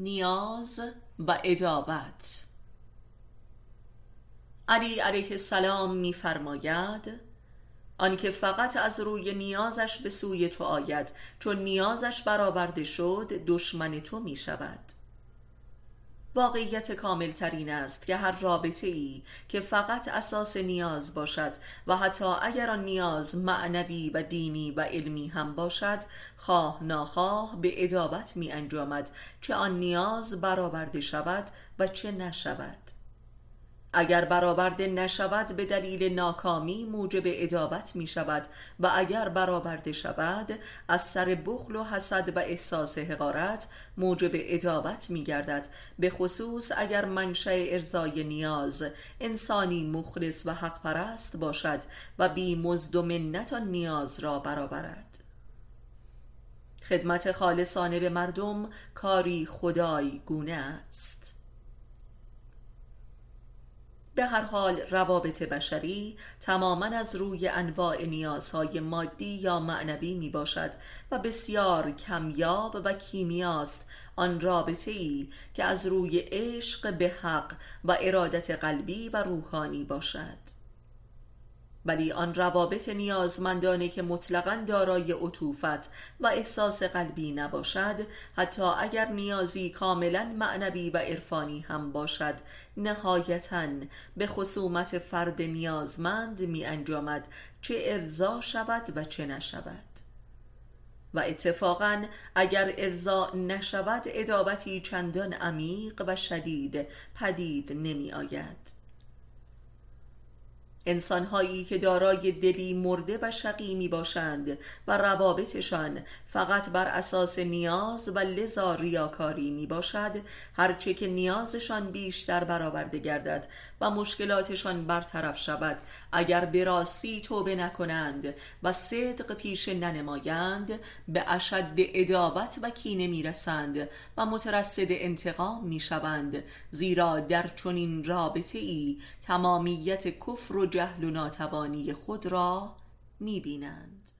نیاز و ادابت. علی علیه السلام میفرماید آنکه فقط از روی نیازش به سوی تو آید چون نیازش برآورده شد دشمن تو می شود واقعیت کامل ترین است که هر رابطه ای که فقط اساس نیاز باشد و حتی اگر آن نیاز معنوی و دینی و علمی هم باشد خواه ناخواه به ادابت می انجامد چه آن نیاز برآورده شود و چه نشود. اگر برآورده نشود به دلیل ناکامی موجب ادابت می شود و اگر برآورده شود از سر بخل و حسد و احساس حقارت موجب ادابت می گردد به خصوص اگر منشأ ارزای نیاز انسانی مخلص و حق پرست باشد و بی مزد و منت نیاز را برآورد. خدمت خالصانه به مردم کاری خدای گونه است. به هر حال روابط بشری تماما از روی انواع نیازهای مادی یا معنوی می باشد و بسیار کمیاب و کیمیاست آن رابطه ای که از روی عشق به حق و ارادت قلبی و روحانی باشد. ولی آن روابط نیازمندانه که مطلقا دارای عطوفت و احساس قلبی نباشد حتی اگر نیازی کاملا معنوی و عرفانی هم باشد نهایتا به خصومت فرد نیازمند می انجامد چه ارضا شود و چه نشود. و اتفاقا اگر ارضا نشود ادابتی چندان عمیق و شدید پدید نمی آید انسانهایی که دارای دلی مرده و شقی می باشند و روابطشان فقط بر اساس نیاز و لذا ریاکاری می باشد هرچه که نیازشان بیشتر برآورده گردد و مشکلاتشان برطرف شود اگر به راستی توبه نکنند و صدق پیش ننمایند به اشد ادابت و کینه می رسند و مترصد انتقام می شوند زیرا در چنین رابطه ای تمامیت کفر و جهل و ناتوانی خود را می بینند